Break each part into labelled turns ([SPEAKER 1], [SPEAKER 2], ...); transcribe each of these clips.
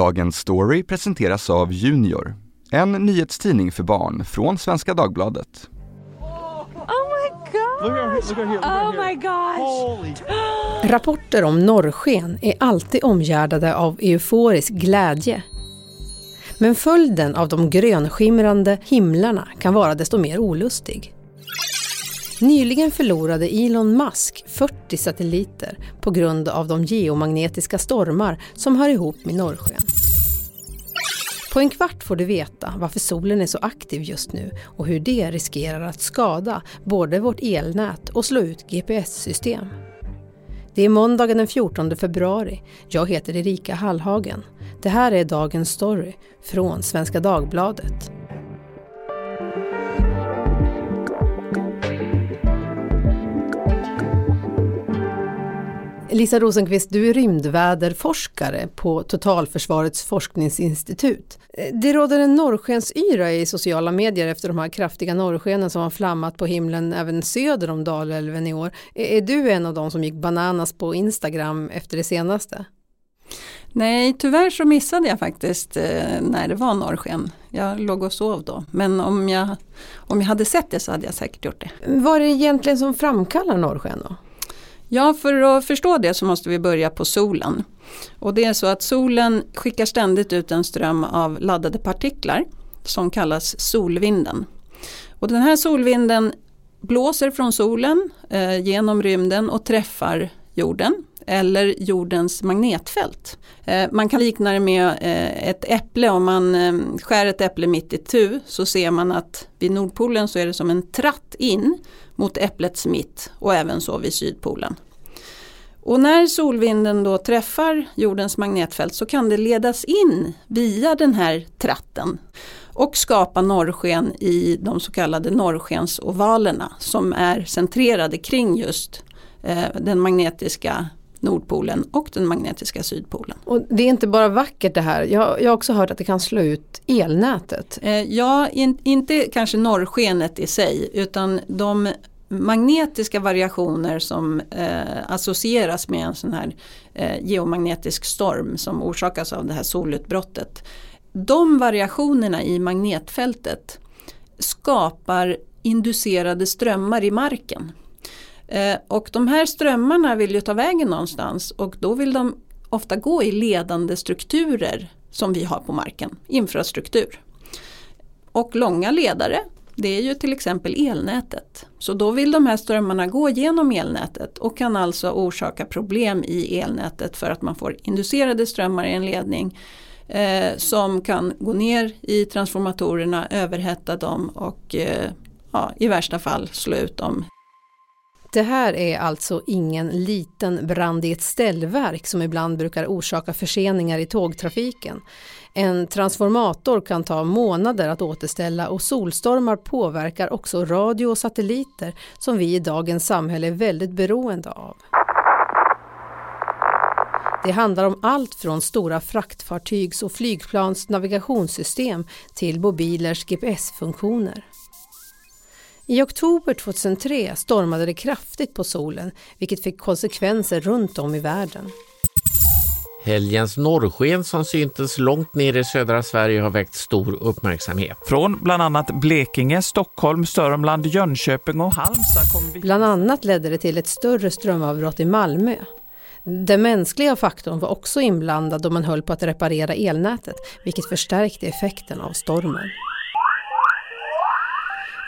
[SPEAKER 1] Dagens Story presenteras av Junior, en nyhetstidning för barn från Svenska Dagbladet.
[SPEAKER 2] Rapporter om norrsken är alltid omgärdade av euforisk glädje. Men följden av de grönskimrande himlarna kan vara desto mer olustig. Nyligen förlorade Elon Musk 40 satelliter på grund av de geomagnetiska stormar som hör ihop med norrsken. På en kvart får du veta varför solen är så aktiv just nu och hur det riskerar att skada både vårt elnät och slå ut GPS-system. Det är måndagen den 14 februari. Jag heter Erika Hallhagen. Det här är dagens story från Svenska Dagbladet. Lisa Rosenqvist, du är rymdväderforskare på Totalförsvarets forskningsinstitut. Det råder en norrskensyra i sociala medier efter de här kraftiga norrskenen som har flammat på himlen även söder om Dalälven i år. Är du en av dem som gick bananas på Instagram efter det senaste?
[SPEAKER 3] Nej, tyvärr så missade jag faktiskt eh, när det var norrsken. Jag låg och sov då. Men om jag, om jag hade sett det så hade jag säkert gjort det.
[SPEAKER 2] Vad är det egentligen som framkallar norrsken då?
[SPEAKER 3] Ja, för att förstå det så måste vi börja på solen. Och det är så att solen skickar ständigt ut en ström av laddade partiklar som kallas solvinden. Och den här solvinden blåser från solen eh, genom rymden och träffar jorden eller jordens magnetfält. Eh, man kan likna det med eh, ett äpple, om man eh, skär ett äpple mitt i tu så ser man att vid Nordpolen så är det som en tratt in mot äpplets mitt och även så vid Sydpolen. Och när solvinden då träffar jordens magnetfält så kan det ledas in via den här tratten och skapa norrsken i de så kallade norrskensovalerna som är centrerade kring just den magnetiska Nordpolen och den magnetiska Sydpolen.
[SPEAKER 2] Och det är inte bara vackert det här, jag, jag har också hört att det kan slå ut elnätet.
[SPEAKER 3] Eh, ja, in, inte kanske norrskenet i sig utan de magnetiska variationer som eh, associeras med en sån här eh, geomagnetisk storm som orsakas av det här solutbrottet. De variationerna i magnetfältet skapar inducerade strömmar i marken. Eh, och de här strömmarna vill ju ta vägen någonstans och då vill de ofta gå i ledande strukturer som vi har på marken, infrastruktur. Och långa ledare det är ju till exempel elnätet. Så då vill de här strömmarna gå genom elnätet och kan alltså orsaka problem i elnätet för att man får inducerade strömmar i en ledning eh, som kan gå ner i transformatorerna, överhetta dem och eh, ja, i värsta fall slå ut dem
[SPEAKER 2] det här är alltså ingen liten brand i ett ställverk som ibland brukar orsaka förseningar i tågtrafiken. En transformator kan ta månader att återställa och solstormar påverkar också radio och satelliter som vi i dagens samhälle är väldigt beroende av. Det handlar om allt från stora fraktfartygs och flygplans navigationssystem till mobilers GPS-funktioner. I oktober 2003 stormade det kraftigt på solen vilket fick konsekvenser runt om i världen.
[SPEAKER 4] Helgens norrsken som syntes långt ner i södra Sverige har väckt stor uppmärksamhet.
[SPEAKER 5] Från bland annat Blekinge, Stockholm, Sörmland, Jönköping och Halmstad kom vi...
[SPEAKER 2] Bland annat ledde det till ett större strömavbrott i Malmö. Den mänskliga faktorn var också inblandad då man höll på att reparera elnätet vilket förstärkte effekten av stormen.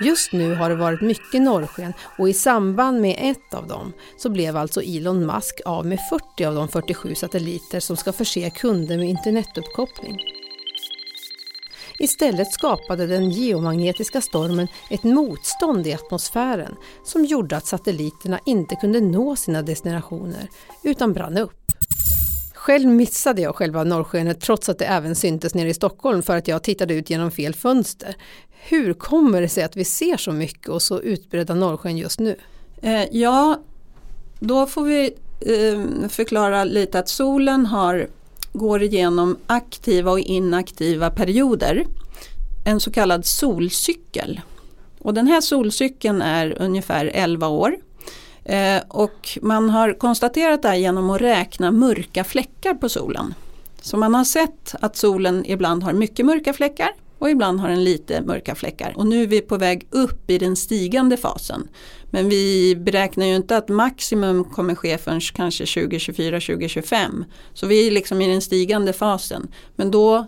[SPEAKER 2] Just nu har det varit mycket norrsken och i samband med ett av dem så blev alltså Elon Musk av med 40 av de 47 satelliter som ska förse kunder med internetuppkoppling. Istället skapade den geomagnetiska stormen ett motstånd i atmosfären som gjorde att satelliterna inte kunde nå sina destinationer utan brann upp. Själv missade jag själva norrskenet trots att det även syntes nere i Stockholm för att jag tittade ut genom fel fönster. Hur kommer det sig att vi ser så mycket och så utbredda norrsken just nu?
[SPEAKER 3] Eh, ja, då får vi eh, förklara lite att solen har, går igenom aktiva och inaktiva perioder. En så kallad solcykel. Och den här solcykeln är ungefär 11 år. Eh, och man har konstaterat det här genom att räkna mörka fläckar på solen. Så man har sett att solen ibland har mycket mörka fläckar och ibland har den lite mörka fläckar. Och nu är vi på väg upp i den stigande fasen. Men vi beräknar ju inte att maximum kommer ske förrän kanske 2024, 2025. Så vi är liksom i den stigande fasen. Men då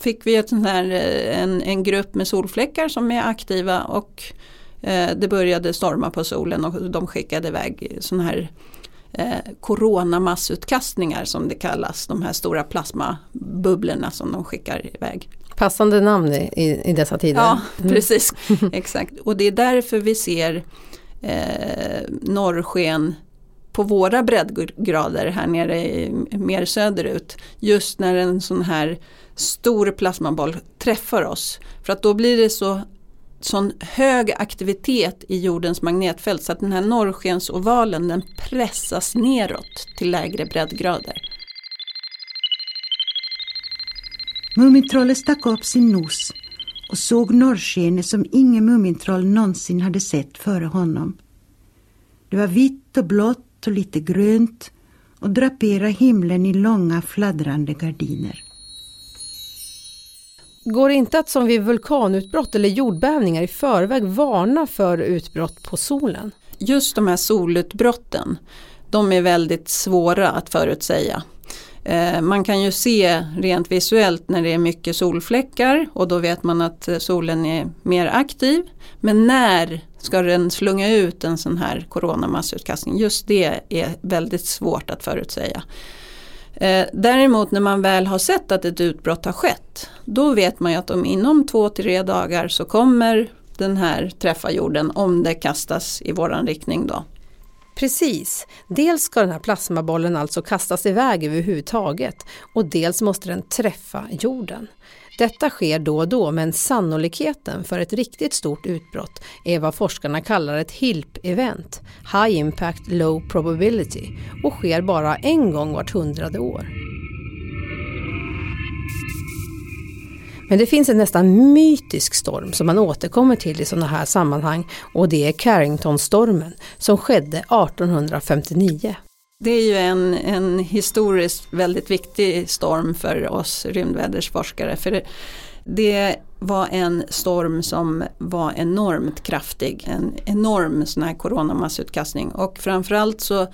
[SPEAKER 3] fick vi ett sånt här, eh, en, en grupp med solfläckar som är aktiva och eh, det började storma på solen och de skickade iväg sådana här eh, som det kallas. De här stora plasma plasmabubblorna som de skickar iväg.
[SPEAKER 2] Passande namn i, i dessa tider.
[SPEAKER 3] Ja, mm. precis. Exakt. Och det är därför vi ser eh, norrsken på våra breddgrader här nere mer söderut. Just när en sån här stor plasmaboll träffar oss. För att då blir det så sån hög aktivitet i jordens magnetfält så att den här norrskensovalen den pressas neråt till lägre breddgrader.
[SPEAKER 6] Mumintrollet stack upp sin nos och såg norrskenet som ingen Mumintroll någonsin hade sett före honom. Det var vitt och blått och lite grönt och draperade himlen i långa fladdrande gardiner.
[SPEAKER 2] Går det inte att som vid vulkanutbrott eller jordbävningar i förväg varna för utbrott på solen?
[SPEAKER 3] Just de här solutbrotten, de är väldigt svåra att förutsäga. Eh, man kan ju se rent visuellt när det är mycket solfläckar och då vet man att eh, solen är mer aktiv. Men när ska den slunga ut en sån här coronamassutkastning? Just det är väldigt svårt att förutsäga. Eh, däremot när man väl har sett att ett utbrott har skett, då vet man ju att om inom två till tre dagar så kommer den här träffa jorden om det kastas i våran riktning då.
[SPEAKER 2] Precis. Dels ska den här plasmabollen alltså kastas iväg överhuvudtaget och dels måste den träffa jorden. Detta sker då och då men sannolikheten för ett riktigt stort utbrott är vad forskarna kallar ett HILP-event, High Impact Low Probability, och sker bara en gång vart hundrade år. Men det finns en nästan mytisk storm som man återkommer till i sådana här sammanhang och det är Carringtonstormen som skedde 1859.
[SPEAKER 3] Det är ju en, en historiskt väldigt viktig storm för oss rymdvädersforskare. För det, det var en storm som var enormt kraftig, en enorm sån här coronamassutkastning och framförallt så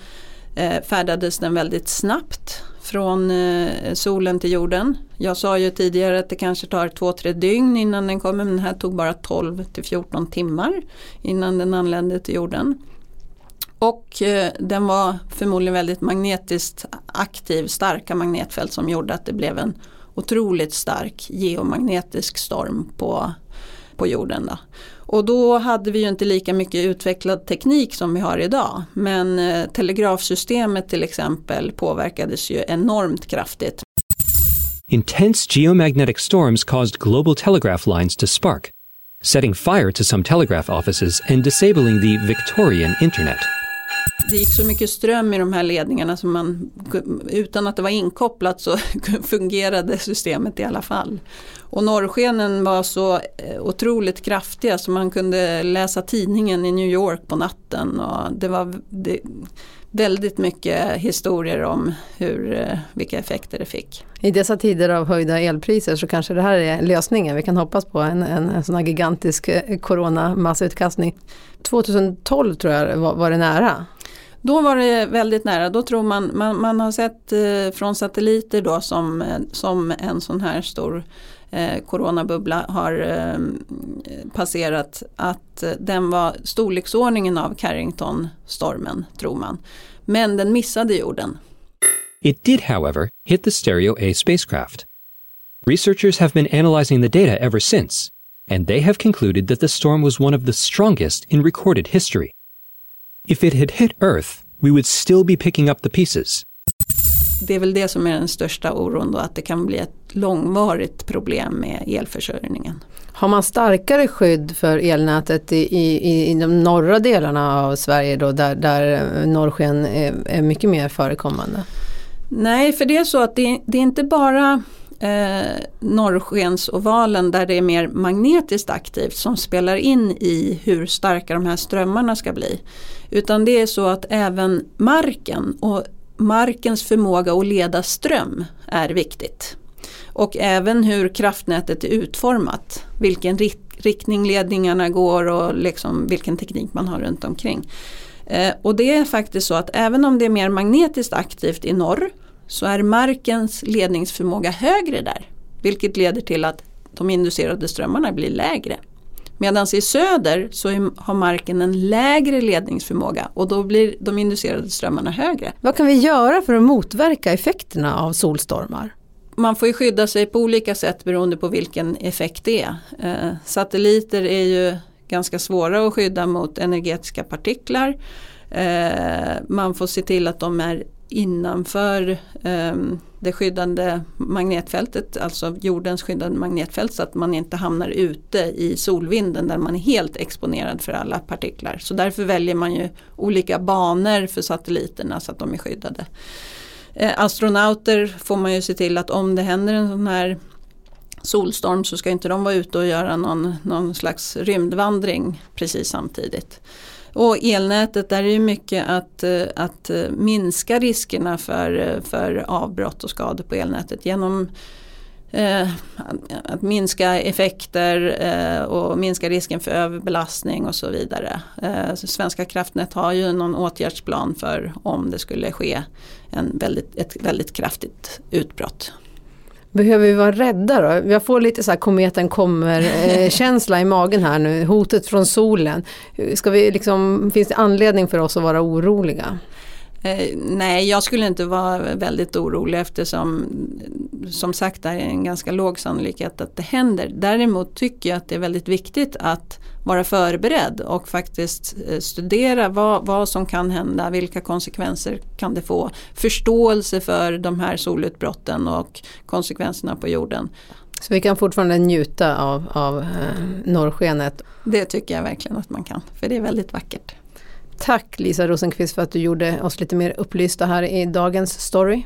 [SPEAKER 3] Eh, färdades den väldigt snabbt från eh, solen till jorden. Jag sa ju tidigare att det kanske tar 2-3 dygn innan den kommer men den här tog bara 12 till 14 timmar innan den anlände till jorden. Och eh, den var förmodligen väldigt magnetiskt aktiv, starka magnetfält som gjorde att det blev en otroligt stark geomagnetisk storm på, på jorden. Då. Och då hade vi ju inte lika mycket utvecklad teknik som vi har idag. Men eh, telegrafsystemet till exempel påverkades ju enormt kraftigt.
[SPEAKER 7] Intense geomagnetic storms caused global telegraph lines to spark, setting fire to some telegraph offices and disabling the Victorian internet.
[SPEAKER 3] Det gick så mycket ström i de här ledningarna som man utan att det var inkopplat så fungerade systemet i alla fall. Och norrskenen var så eh, otroligt kraftiga så man kunde läsa tidningen i New York på natten. Och det var det, väldigt mycket historier om hur, eh, vilka effekter det fick.
[SPEAKER 2] I dessa tider av höjda elpriser så kanske det här är lösningen. Vi kan hoppas på en, en, en sån här gigantisk eh, coronamassutkastning. 2012 tror jag var, var det nära.
[SPEAKER 3] Då var det väldigt nära. Då tror man, man, man har sett eh, från satelliter då som, eh, som en sån här stor eh, coronabubbla har eh, passerat att eh, den var storleksordningen av Carrington-stormen tror man. Men den missade jorden.
[SPEAKER 7] It did, however, hit the Stereo A spacecraft. Researchers have been analyzing the data ever since, and they have concluded that the storm was one of the strongest in recorded history. If it had hit Earth, we would still be picking up the pieces.
[SPEAKER 3] Det är väl det som är den största oron då, att det kan bli ett långvarigt problem med elförsörjningen.
[SPEAKER 2] Har man starkare skydd för elnätet i, i, i de norra delarna av Sverige då, där, där norrsken är, är mycket mer förekommande?
[SPEAKER 3] Nej, för det är så att det, det är inte bara eh, norrskensovalen där det är mer magnetiskt aktivt som spelar in i hur starka de här strömmarna ska bli. Utan det är så att även marken och markens förmåga att leda ström är viktigt. Och även hur kraftnätet är utformat. Vilken riktning ledningarna går och liksom vilken teknik man har runt omkring. Eh, och det är faktiskt så att även om det är mer magnetiskt aktivt i norr så är markens ledningsförmåga högre där. Vilket leder till att de inducerade strömmarna blir lägre. Medan i söder så har marken en lägre ledningsförmåga och då blir de inducerade strömmarna högre.
[SPEAKER 2] Vad kan vi göra för att motverka effekterna av solstormar?
[SPEAKER 3] Man får ju skydda sig på olika sätt beroende på vilken effekt det är. Eh, satelliter är ju ganska svåra att skydda mot energetiska partiklar. Eh, man får se till att de är innanför ehm, det skyddande magnetfältet, alltså jordens skyddande magnetfält så att man inte hamnar ute i solvinden där man är helt exponerad för alla partiklar. Så därför väljer man ju olika banor för satelliterna så att de är skyddade. Eh, astronauter får man ju se till att om det händer en sån här solstorm så ska inte de vara ute och göra någon, någon slags rymdvandring precis samtidigt. Och elnätet, där är det mycket att, eh, att eh, minska riskerna för, eh, för avbrott och skador på elnätet genom eh, att minska effekter eh, och minska risken för överbelastning och så vidare. Eh, så Svenska kraftnät har ju någon åtgärdsplan för om det skulle ske en väldigt, ett väldigt kraftigt utbrott.
[SPEAKER 2] Behöver vi vara rädda då? Jag får lite så här kometen kommer-känsla i magen här nu, hotet från solen. Ska vi liksom, finns det anledning för oss att vara oroliga?
[SPEAKER 3] Eh, nej, jag skulle inte vara väldigt orolig eftersom som sagt det är en ganska låg sannolikhet att det händer. Däremot tycker jag att det är väldigt viktigt att vara förberedd och faktiskt eh, studera vad, vad som kan hända, vilka konsekvenser kan det få. Förståelse för de här solutbrotten och konsekvenserna på jorden.
[SPEAKER 2] Så vi kan fortfarande njuta av, av eh, norrskenet?
[SPEAKER 3] Det tycker jag verkligen att man kan, för det är väldigt vackert.
[SPEAKER 2] Tack Lisa Rosenqvist för att du gjorde oss lite mer upplysta här i dagens story.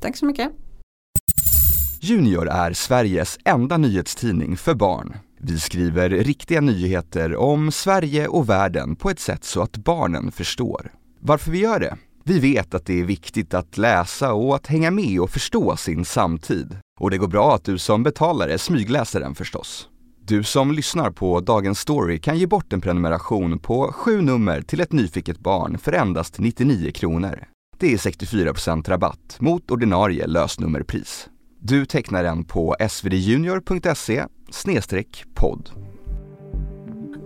[SPEAKER 3] Tack så mycket.
[SPEAKER 1] Junior är Sveriges enda nyhetstidning för barn. Vi skriver riktiga nyheter om Sverige och världen på ett sätt så att barnen förstår. Varför vi gör det? Vi vet att det är viktigt att läsa och att hänga med och förstå sin samtid. Och det går bra att du som betalare smygläser den förstås. Du som lyssnar på Dagens Story kan ge bort en prenumeration på sju nummer till ett nyfiket barn för endast 99 kronor. Det är 64% rabatt mot ordinarie lösnummerpris. Du tecknar den på svdjunior.se podd.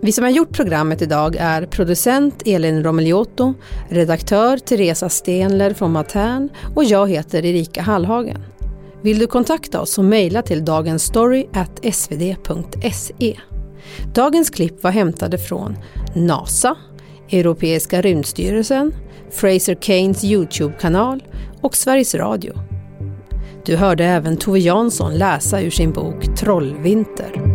[SPEAKER 2] Vi som har gjort programmet idag är producent Elin Romeliotto, redaktör Teresa Stenler från Matern och jag heter Erika Hallhagen. Vill du kontakta oss så mejla till dagensstory.svd.se. Dagens klipp var hämtade från NASA, Europeiska rymdstyrelsen, Fraser Keynes Youtube-kanal och Sveriges Radio. Du hörde även Tove Jansson läsa ur sin bok Trollvinter.